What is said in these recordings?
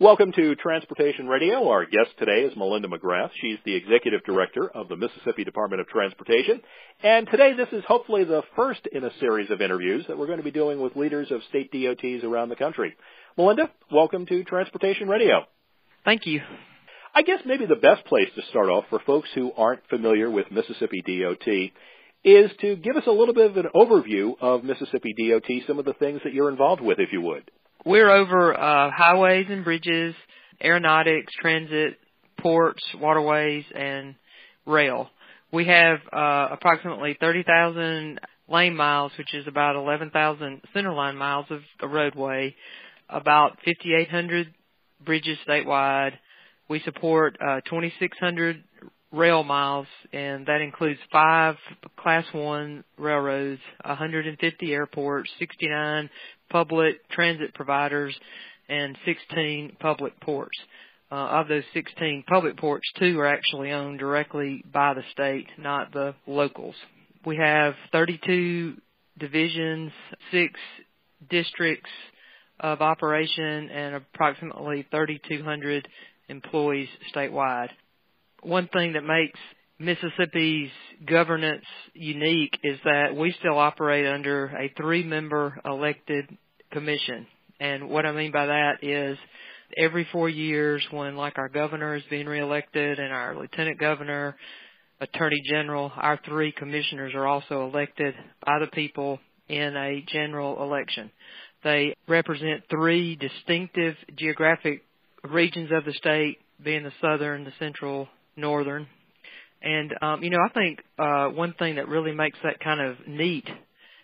Welcome to Transportation Radio. Our guest today is Melinda McGrath. She's the Executive Director of the Mississippi Department of Transportation. And today this is hopefully the first in a series of interviews that we're going to be doing with leaders of state DOTs around the country. Melinda, welcome to Transportation Radio. Thank you. I guess maybe the best place to start off for folks who aren't familiar with Mississippi DOT is to give us a little bit of an overview of Mississippi DOT, some of the things that you're involved with, if you would. We're over uh, highways and bridges, aeronautics, transit, ports, waterways, and rail. We have uh, approximately 30,000 lane miles, which is about 11,000 centerline miles of roadway, about 5,800 bridges statewide. We support uh, 2,600 rail miles, and that includes five Class 1 railroads, 150 airports, 69 public transit providers, and 16 public ports. Uh, of those 16 public ports, two are actually owned directly by the state, not the locals. We have 32 divisions, six districts of operation, and approximately 3,200 employees statewide. One thing that makes Mississippi's governance unique is that we still operate under a three member elected commission. And what I mean by that is every four years when like our governor is being reelected and our lieutenant governor, attorney general, our three commissioners are also elected by the people in a general election. They represent three distinctive geographic regions of the state, being the southern, the central, northern. And um, you know, I think uh, one thing that really makes that kind of neat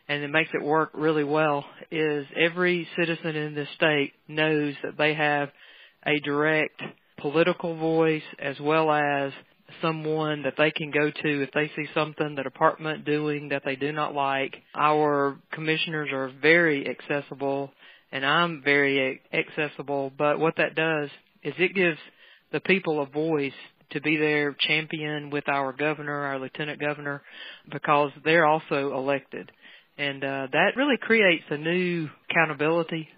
and it makes it work really well is every citizen in this state knows that they have a direct political voice as well as someone that they can go to if they see something the department doing that they do not like. Our commissioners are very accessible and I'm very accessible, but what that does is it gives the people a voice to be their champion with our governor, our lieutenant governor, because they're also elected. And uh, that really creates a new accountability,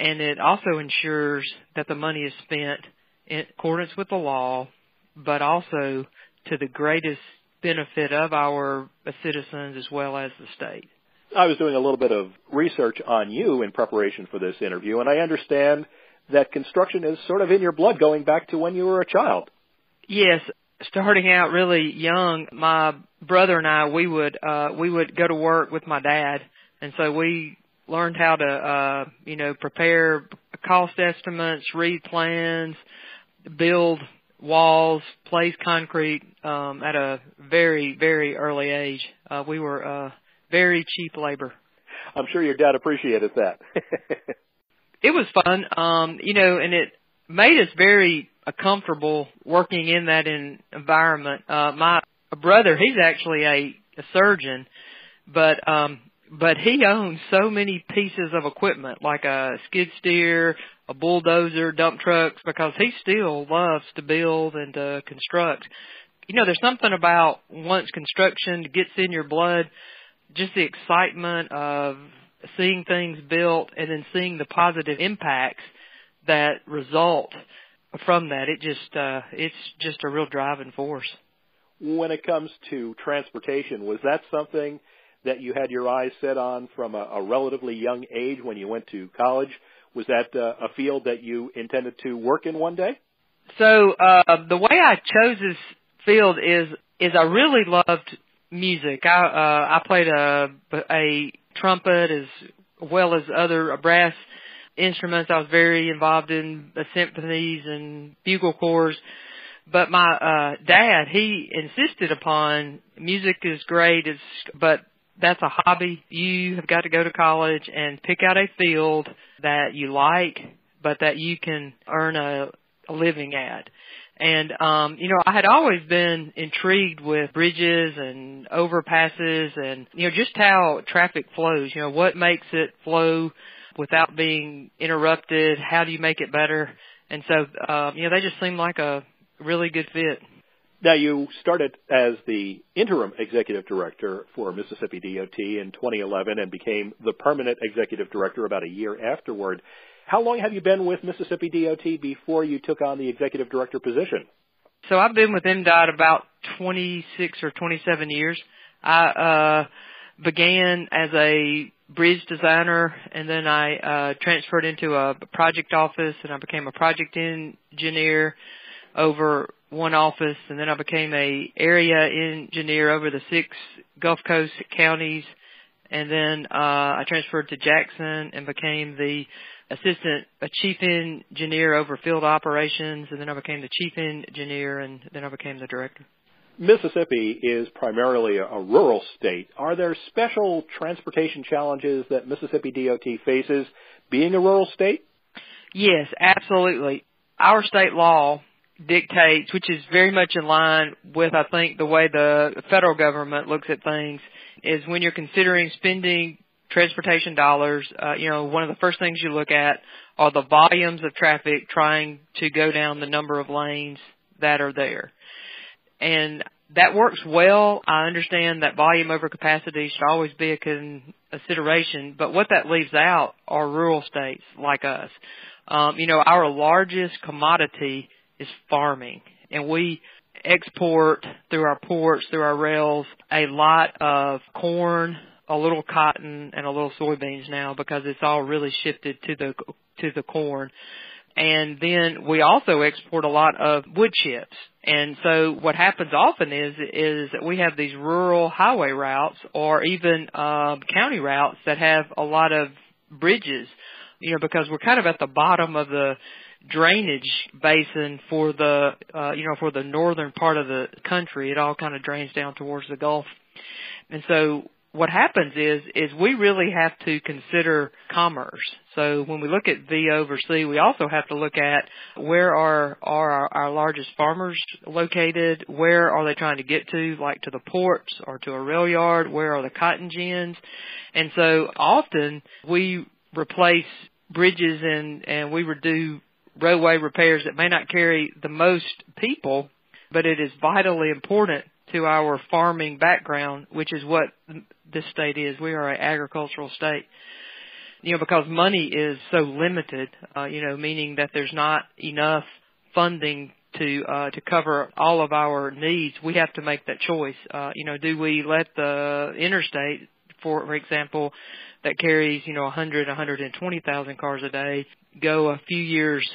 and it also ensures that the money is spent in accordance with the law, but also to the greatest benefit of our citizens as well as the state. I was doing a little bit of research on you in preparation for this interview, and I understand that construction is sort of in your blood going back to when you were a child. Yes, starting out really young, my brother and I we would uh we would go to work with my dad and so we learned how to uh you know prepare cost estimates, read plans, build walls, place concrete um at a very very early age. Uh we were uh very cheap labor. I'm sure your dad appreciated that. it was fun um you know and it made us very comfortable working in that in, environment. Uh, my brother, he's actually a, a surgeon, but um, but he owns so many pieces of equipment like a skid steer, a bulldozer, dump trucks, because he still loves to build and to construct. You know, there's something about once construction gets in your blood, just the excitement of seeing things built and then seeing the positive impacts that result from that. It just uh, it's just a real driving force. When it comes to transportation, was that something that you had your eyes set on from a, a relatively young age when you went to college? Was that uh, a field that you intended to work in one day? So uh, the way I chose this field is is I really loved music. I uh, I played a a trumpet as well as other brass instruments. I was very involved in the symphonies and bugle corps. But my uh dad, he insisted upon music is great, is but that's a hobby. You have got to go to college and pick out a field that you like, but that you can earn a, a living at. And um, you know, I had always been intrigued with bridges and overpasses and you know, just how traffic flows, you know, what makes it flow without being interrupted? How do you make it better? And so, um, you know, they just seem like a really good fit. Now, you started as the interim executive director for Mississippi DOT in 2011 and became the permanent executive director about a year afterward. How long have you been with Mississippi DOT before you took on the executive director position? So I've been with MDOT about 26 or 27 years. I uh, began as a bridge designer, and then I uh, transferred into a project office, and I became a project engineer over one office, and then I became a area engineer over the six Gulf Coast counties, and then uh, I transferred to Jackson and became the assistant a chief engineer over field operations, and then I became the chief engineer, and then I became the director. Mississippi is primarily a rural state. Are there special transportation challenges that Mississippi DOT faces being a rural state? Yes, absolutely. Our state law dictates, which is very much in line with, I think, the way the federal government looks at things, is when you're considering spending transportation dollars, uh, you know, one of the first things you look at are the volumes of traffic trying to go down the number of lanes that are there. And that works well. I understand that volume over capacity should always be a consideration, but what that leaves out are rural states like us. Um, you know, our largest commodity is farming, and we export through our ports, through our rails, a lot of corn, a little cotton and a little soybeans now because it's all really shifted to the to the corn. And then we also export a lot of wood chips. And so what happens often is is that we have these rural highway routes or even um, county routes that have a lot of bridges, you know, because we're kind of at the bottom of the drainage basin for the uh, you know for the northern part of the country. It all kind of drains down towards the Gulf. And so what happens is is we really have to consider commerce. So when we look at V over C, we also have to look at where are are our, our largest farmers located, where are they trying to get to, like to the ports or to a rail yard, where are the cotton gins, and so often we replace bridges and and we do roadway repairs that may not carry the most people, but it is vitally important to our farming background, which is what this state is. We are an agricultural state. You know, because money is so limited, uh, you know, meaning that there's not enough funding to uh, to cover all of our needs. We have to make that choice. Uh, you know, do we let the interstate, for, for example, that carries you know 100, 120,000 cars a day, go a few years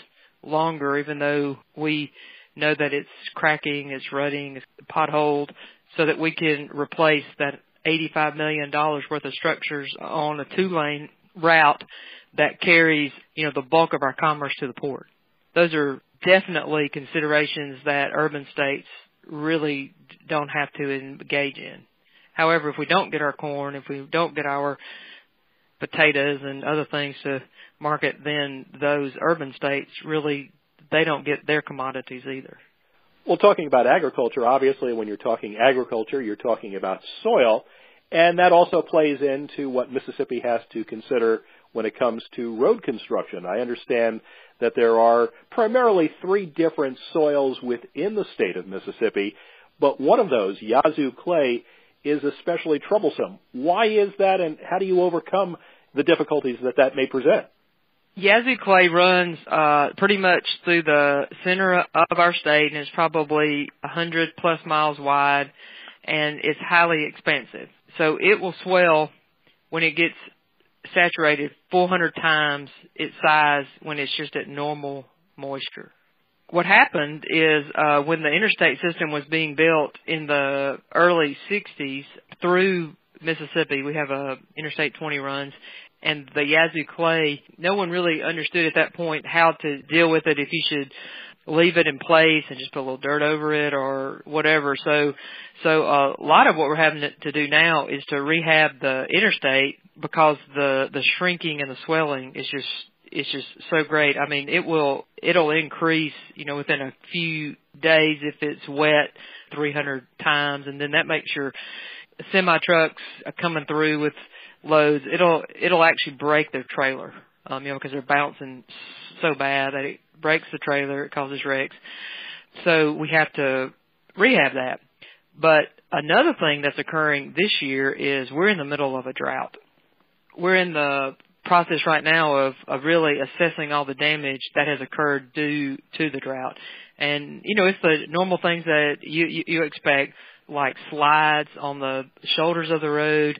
longer, even though we know that it's cracking, it's rutting, it's potholed, so that we can replace that $85 million worth of structures on a two lane route that carries, you know, the bulk of our commerce to the port. Those are definitely considerations that urban states really don't have to engage in. However, if we don't get our corn, if we don't get our potatoes and other things to market, then those urban states really they don't get their commodities either. Well, talking about agriculture, obviously when you're talking agriculture, you're talking about soil, and that also plays into what Mississippi has to consider when it comes to road construction. I understand that there are primarily three different soils within the state of Mississippi, but one of those, Yazoo clay, is especially troublesome. Why is that, and how do you overcome the difficulties that that may present? Yazoo clay runs uh, pretty much through the center of our state, and is probably a hundred plus miles wide, and it's highly expansive. So it will swell when it gets saturated 400 times its size when it's just at normal moisture. What happened is uh, when the interstate system was being built in the early 60s through Mississippi, we have a Interstate 20 runs, and the Yazoo clay, no one really understood at that point how to deal with it. If you should leave it in place and just put a little dirt over it or whatever. So, so uh, a lot of what we're having to do now is to rehab the interstate because the the shrinking and the swelling is just it's just so great. I mean, it will it'll increase, you know, within a few days if it's wet 300 times, and then that makes your semi trucks coming through with loads. It'll it'll actually break their trailer, um, you know, because they're bouncing so bad that it breaks the trailer, it causes wrecks. So we have to rehab that. But another thing that's occurring this year is we're in the middle of a drought. We're in the process right now of, of really assessing all the damage that has occurred due to the drought. And, you know, it's the normal things that you, you, you expect, like slides on the shoulders of the road,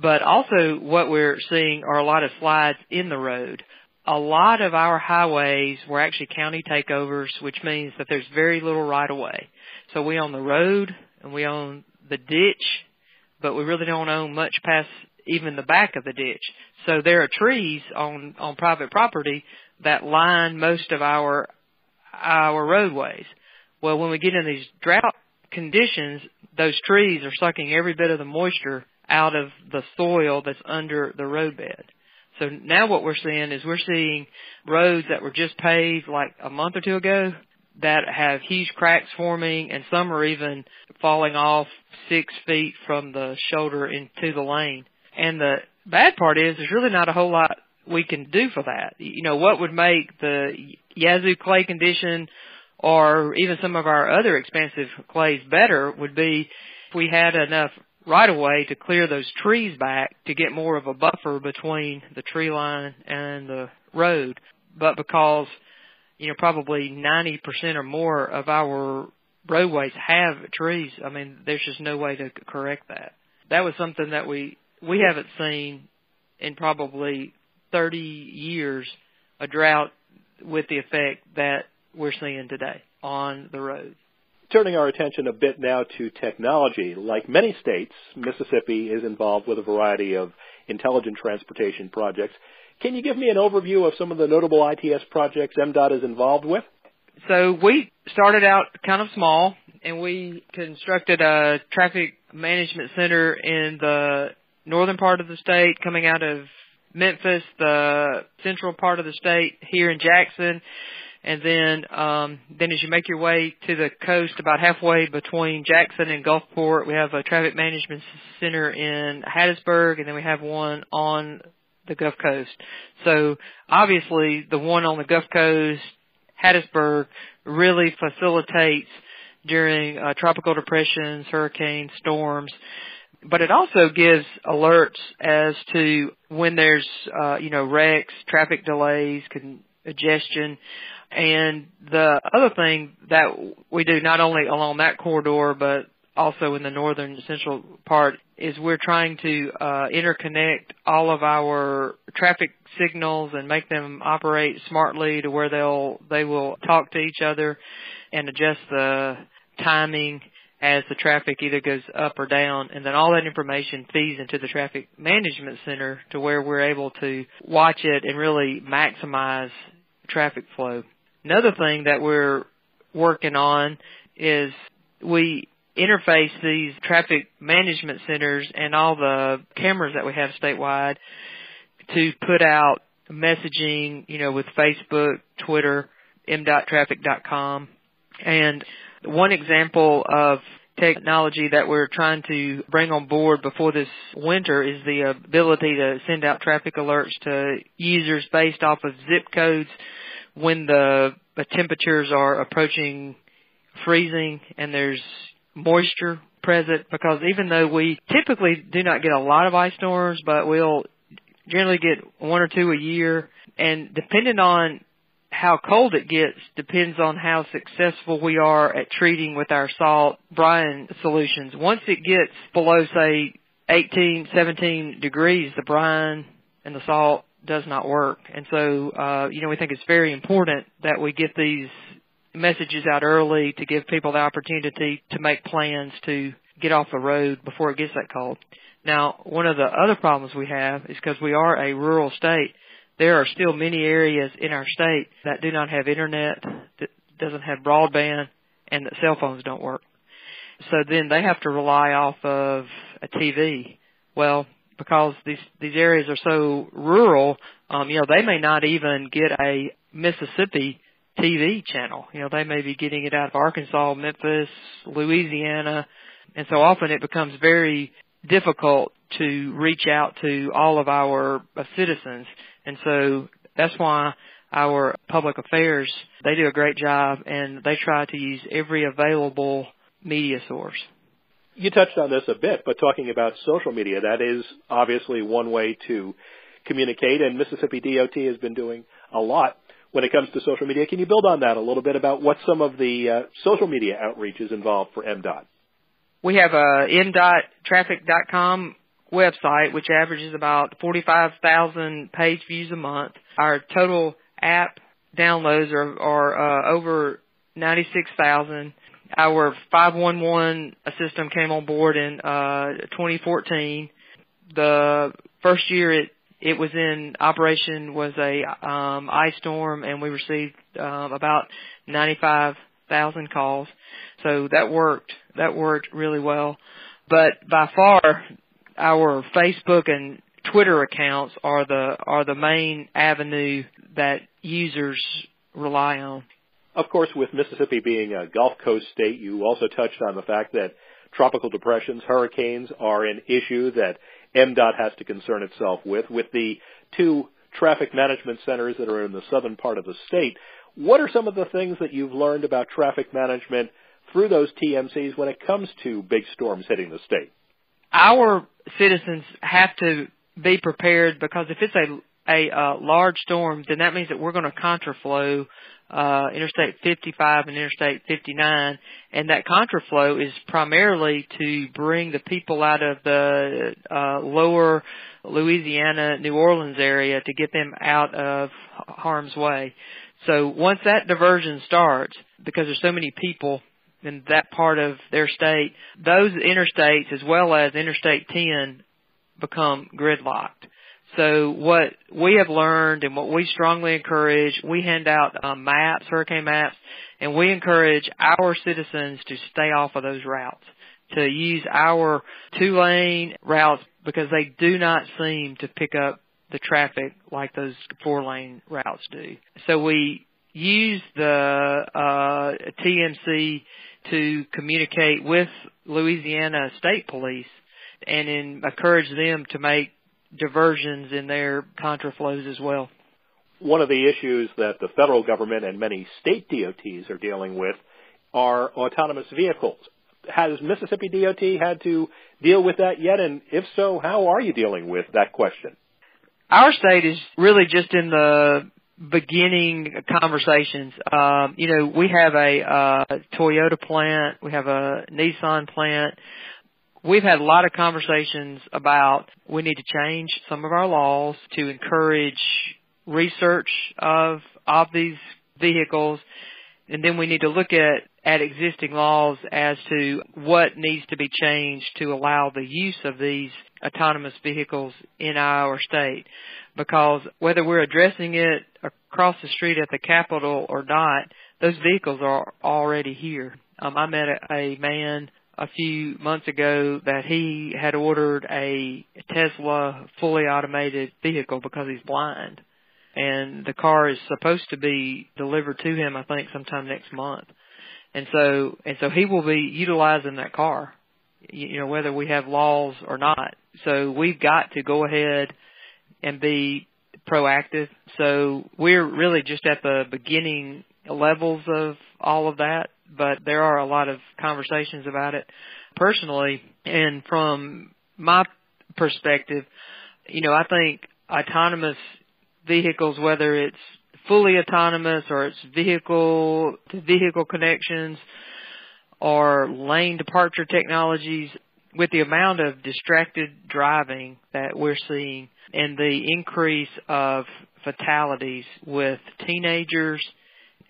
but also what we're seeing are a lot of slides in the road. A lot of our highways were actually county takeovers, which means that there's very little right of way. So we own the road and we own the ditch, but we really don't own much past even the back of the ditch. So there are trees on on private property that line most of our our roadways. Well, when we get in these drought conditions, those trees are sucking every bit of the moisture out of the soil that's under the roadbed. So now what we're seeing is we're seeing roads that were just paved like a month or two ago that have huge cracks forming and some are even falling off six feet from the shoulder into the lane. And the bad part is there's really not a whole lot we can do for that. You know, what would make the Yazoo clay condition or even some of our other expansive clays better would be if we had enough right of way to clear those trees back to get more of a buffer between the tree line and the road. But because, you know, probably 90% or more of our roadways have trees, I mean, there's just no way to correct that. That was something that we, we haven't seen in probably 30 years a drought with the effect that we're seeing today on the road. Turning our attention a bit now to technology, like many states, Mississippi is involved with a variety of intelligent transportation projects. Can you give me an overview of some of the notable ITS projects MDOT is involved with? So we started out kind of small and we constructed a traffic management center in the northern part of the state coming out of Memphis, the central part of the state here in Jackson, and then um, then as you make your way to the coast, about halfway between Jackson and Gulfport, we have a traffic management center in Hattiesburg, and then we have one on the Gulf Coast. So obviously, the one on the Gulf Coast, Hattiesburg, really facilitates during uh, tropical depressions, hurricanes, storms. But it also gives alerts as to when there's, uh, you know, wrecks, traffic delays, congestion, and the other thing that we do not only along that corridor, but also in the northern central part is we're trying to uh, interconnect all of our traffic signals and make them operate smartly to where they'll they will talk to each other and adjust the timing as the traffic either goes up or down and then all that information feeds into the traffic management center to where we're able to watch it and really maximize traffic flow. Another thing that we're working on is we interface these traffic management centers and all the cameras that we have statewide to put out messaging, you know, with Facebook, Twitter, mdottraffic.com. And one example of technology that we're trying to bring on board before this winter is the ability to send out traffic alerts to users based off of zip codes when the, the temperatures are approaching freezing and there's moisture present because even though we typically do not get a lot of ice storms, but we'll generally get one or two a year and depending on how cold it gets depends on how successful we are at treating with our salt brine solutions. Once it gets below say 18, 17 degrees, the brine and the salt does not work. And so, uh, you know, we think it's very important that we get these messages out early to give people the opportunity to make plans to get off the road before it gets that cold. Now, one of the other problems we have is because we are a rural state, there are still many areas in our state that do not have internet, that doesn't have broadband, and that cell phones don't work. So then they have to rely off of a TV. Well, because these these areas are so rural, um, you know, they may not even get a Mississippi TV channel. You know, they may be getting it out of Arkansas, Memphis, Louisiana, and so often it becomes very difficult to reach out to all of our uh, citizens. And so that's why our public affairs, they do a great job and they try to use every available media source. You touched on this a bit, but talking about social media, that is obviously one way to communicate, and Mississippi DOT has been doing a lot when it comes to social media. Can you build on that a little bit about what some of the uh, social media outreach is involved for MDOT? We have a mdottraffic.com website, which averages about 45,000 page views a month. Our total app downloads are, are uh, over 96,000. Our 511 system came on board in uh, 2014. The first year it it was in operation was a um, ice storm, and we received um, about 95,000 calls. So that worked. That worked really well. But by far, our Facebook and Twitter accounts are the are the main avenue that users rely on. Of course, with Mississippi being a Gulf Coast state, you also touched on the fact that tropical depressions, hurricanes are an issue that MDOT has to concern itself with. With the two traffic management centers that are in the southern part of the state, what are some of the things that you've learned about traffic management through those TMCs when it comes to big storms hitting the state? Our citizens have to be prepared because if it's a a uh, large storm, then that means that we're going to contraflow uh, Interstate 55 and Interstate 59, and that contraflow is primarily to bring the people out of the uh, lower Louisiana, New Orleans area to get them out of harm's way. So once that diversion starts, because there's so many people in that part of their state, those interstates as well as Interstate 10 become gridlocked. So what we have learned and what we strongly encourage, we hand out um, maps, hurricane maps, and we encourage our citizens to stay off of those routes, to use our two lane routes because they do not seem to pick up the traffic like those four lane routes do. So we use the uh, TMC to communicate with Louisiana State Police and encourage them to make diversions in their contraflows as well. One of the issues that the federal government and many state DOTs are dealing with are autonomous vehicles. Has Mississippi DOT had to deal with that yet? And if so, how are you dealing with that question? Our state is really just in the beginning conversations. Um, you know, we have a uh, Toyota plant, we have a Nissan plant, we've had a lot of conversations about we need to change some of our laws to encourage research of of these vehicles. And then we need to look at at existing laws as to what needs to be changed to allow the use of these autonomous vehicles in our state. Because whether we're addressing it across the street at the capitol or not those vehicles are already here. Um, I met a, a man a few months ago that he had ordered a Tesla fully automated vehicle because he's blind. And the car is supposed to be delivered to him, I think, sometime next month. And so, and so he will be utilizing that car, you know, whether we have laws or not. So we've got to go ahead and be proactive. So we're really just at the beginning levels of all of that but there are a lot of conversations about it personally. And from my perspective, you know, I think autonomous vehicles, whether it's fully autonomous or it's vehicle to vehicle connections or lane departure technologies, with the amount of distracted driving that we're seeing and the increase of fatalities with teenagers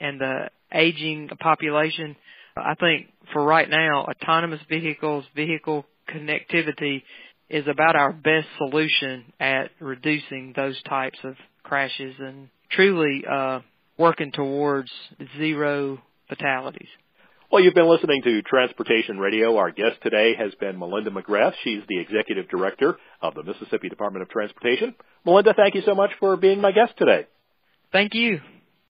and the aging population. I think for right now, autonomous vehicles, vehicle connectivity is about our best solution at reducing those types of crashes and truly uh, working towards zero fatalities. Well, you've been listening to Transportation Radio. Our guest today has been Melinda McGrath. She's the Executive Director of the Mississippi Department of Transportation. Melinda, thank you so much for being my guest today. Thank you.